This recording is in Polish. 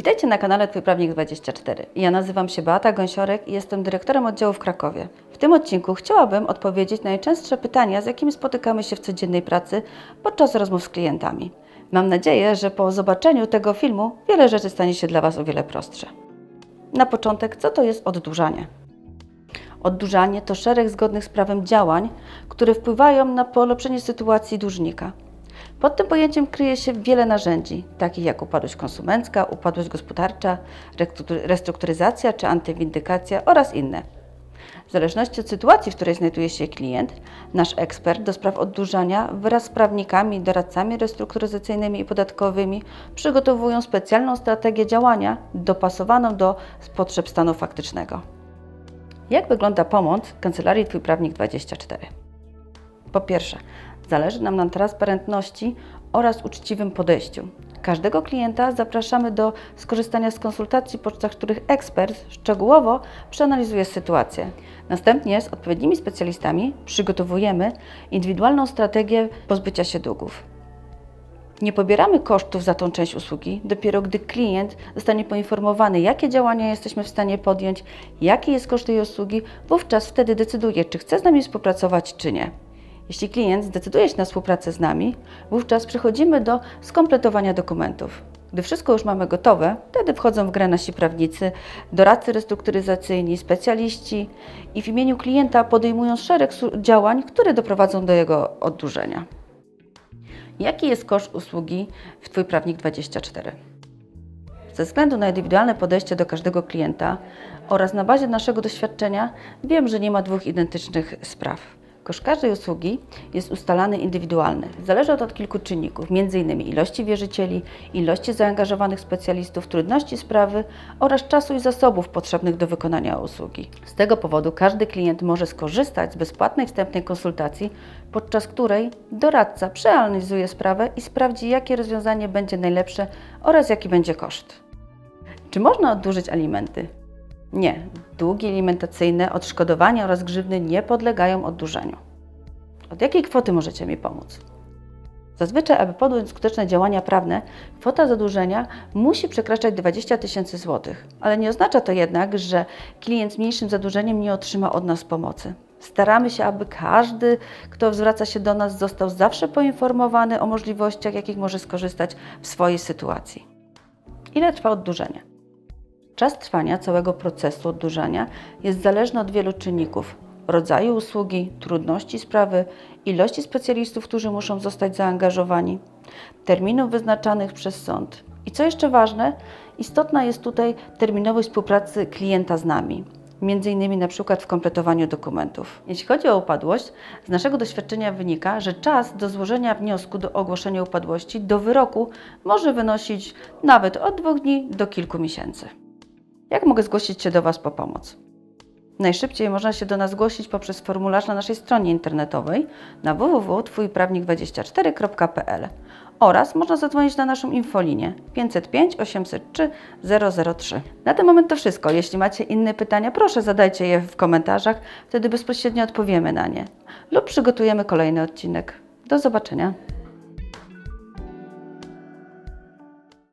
Witajcie na kanale Twój Prawnik 24. Ja nazywam się Beata Gąsiorek i jestem dyrektorem oddziału w Krakowie. W tym odcinku chciałabym odpowiedzieć na najczęstsze pytania, z jakimi spotykamy się w codziennej pracy podczas rozmów z klientami. Mam nadzieję, że po zobaczeniu tego filmu wiele rzeczy stanie się dla Was o wiele prostsze. Na początek, co to jest oddłużanie? Oddłużanie to szereg zgodnych z prawem działań, które wpływają na polepszenie sytuacji dłużnika. Pod tym pojęciem kryje się wiele narzędzi, takich jak upadłość konsumencka, upadłość gospodarcza, restrukturyzacja czy antywindykacja oraz inne. W zależności od sytuacji, w której znajduje się klient, nasz ekspert do spraw oddłużania wraz z prawnikami, doradcami restrukturyzacyjnymi i podatkowymi przygotowują specjalną strategię działania dopasowaną do potrzeb stanu faktycznego. Jak wygląda pomoc Kancelarii Twój Prawnik 24? Po pierwsze, zależy nam na transparentności oraz uczciwym podejściu. Każdego klienta zapraszamy do skorzystania z konsultacji, podczas których ekspert szczegółowo przeanalizuje sytuację. Następnie z odpowiednimi specjalistami przygotowujemy indywidualną strategię pozbycia się długów. Nie pobieramy kosztów za tą część usługi, dopiero gdy klient zostanie poinformowany, jakie działania jesteśmy w stanie podjąć, jaki jest koszt tej usługi, wówczas wtedy decyduje, czy chce z nami współpracować, czy nie. Jeśli klient zdecyduje się na współpracę z nami, wówczas przechodzimy do skompletowania dokumentów. Gdy wszystko już mamy gotowe, wtedy wchodzą w grę nasi prawnicy, doradcy restrukturyzacyjni, specjaliści i w imieniu klienta podejmują szereg działań, które doprowadzą do jego oddłużenia. Jaki jest koszt usługi w Twój Prawnik 24? Ze względu na indywidualne podejście do każdego klienta oraz na bazie naszego doświadczenia wiem, że nie ma dwóch identycznych spraw. Koszt każdej usługi jest ustalany indywidualny. Zależy od kilku czynników, m.in. ilości wierzycieli, ilości zaangażowanych specjalistów, trudności sprawy oraz czasu i zasobów potrzebnych do wykonania usługi. Z tego powodu każdy klient może skorzystać z bezpłatnej wstępnej konsultacji, podczas której doradca przeanalizuje sprawę i sprawdzi, jakie rozwiązanie będzie najlepsze oraz jaki będzie koszt. Czy można oddłużyć alimenty? Nie. Długi alimentacyjne, odszkodowania oraz grzywny nie podlegają oddłużeniu. Od jakiej kwoty możecie mi pomóc? Zazwyczaj, aby podjąć skuteczne działania prawne, kwota zadłużenia musi przekraczać 20 tysięcy złotych, ale nie oznacza to jednak, że klient z mniejszym zadłużeniem nie otrzyma od nas pomocy. Staramy się, aby każdy, kto zwraca się do nas, został zawsze poinformowany o możliwościach, jakich może skorzystać w swojej sytuacji. Ile trwa oddłużenie? Czas trwania całego procesu oddłużania jest zależny od wielu czynników: rodzaju usługi, trudności sprawy, ilości specjalistów, którzy muszą zostać zaangażowani, terminów wyznaczanych przez sąd. I co jeszcze ważne, istotna jest tutaj terminowość współpracy klienta z nami między innymi na przykład w kompletowaniu dokumentów. Jeśli chodzi o upadłość, z naszego doświadczenia wynika, że czas do złożenia wniosku do ogłoszenia upadłości do wyroku może wynosić nawet od dwóch dni do kilku miesięcy. Jak mogę zgłosić się do Was po pomoc? Najszybciej można się do nas zgłosić poprzez formularz na naszej stronie internetowej na www.twójprawnik24.pl oraz można zadzwonić na naszą infolinię 505 803 003. Na ten moment to wszystko. Jeśli macie inne pytania, proszę zadajcie je w komentarzach, wtedy bezpośrednio odpowiemy na nie lub przygotujemy kolejny odcinek. Do zobaczenia.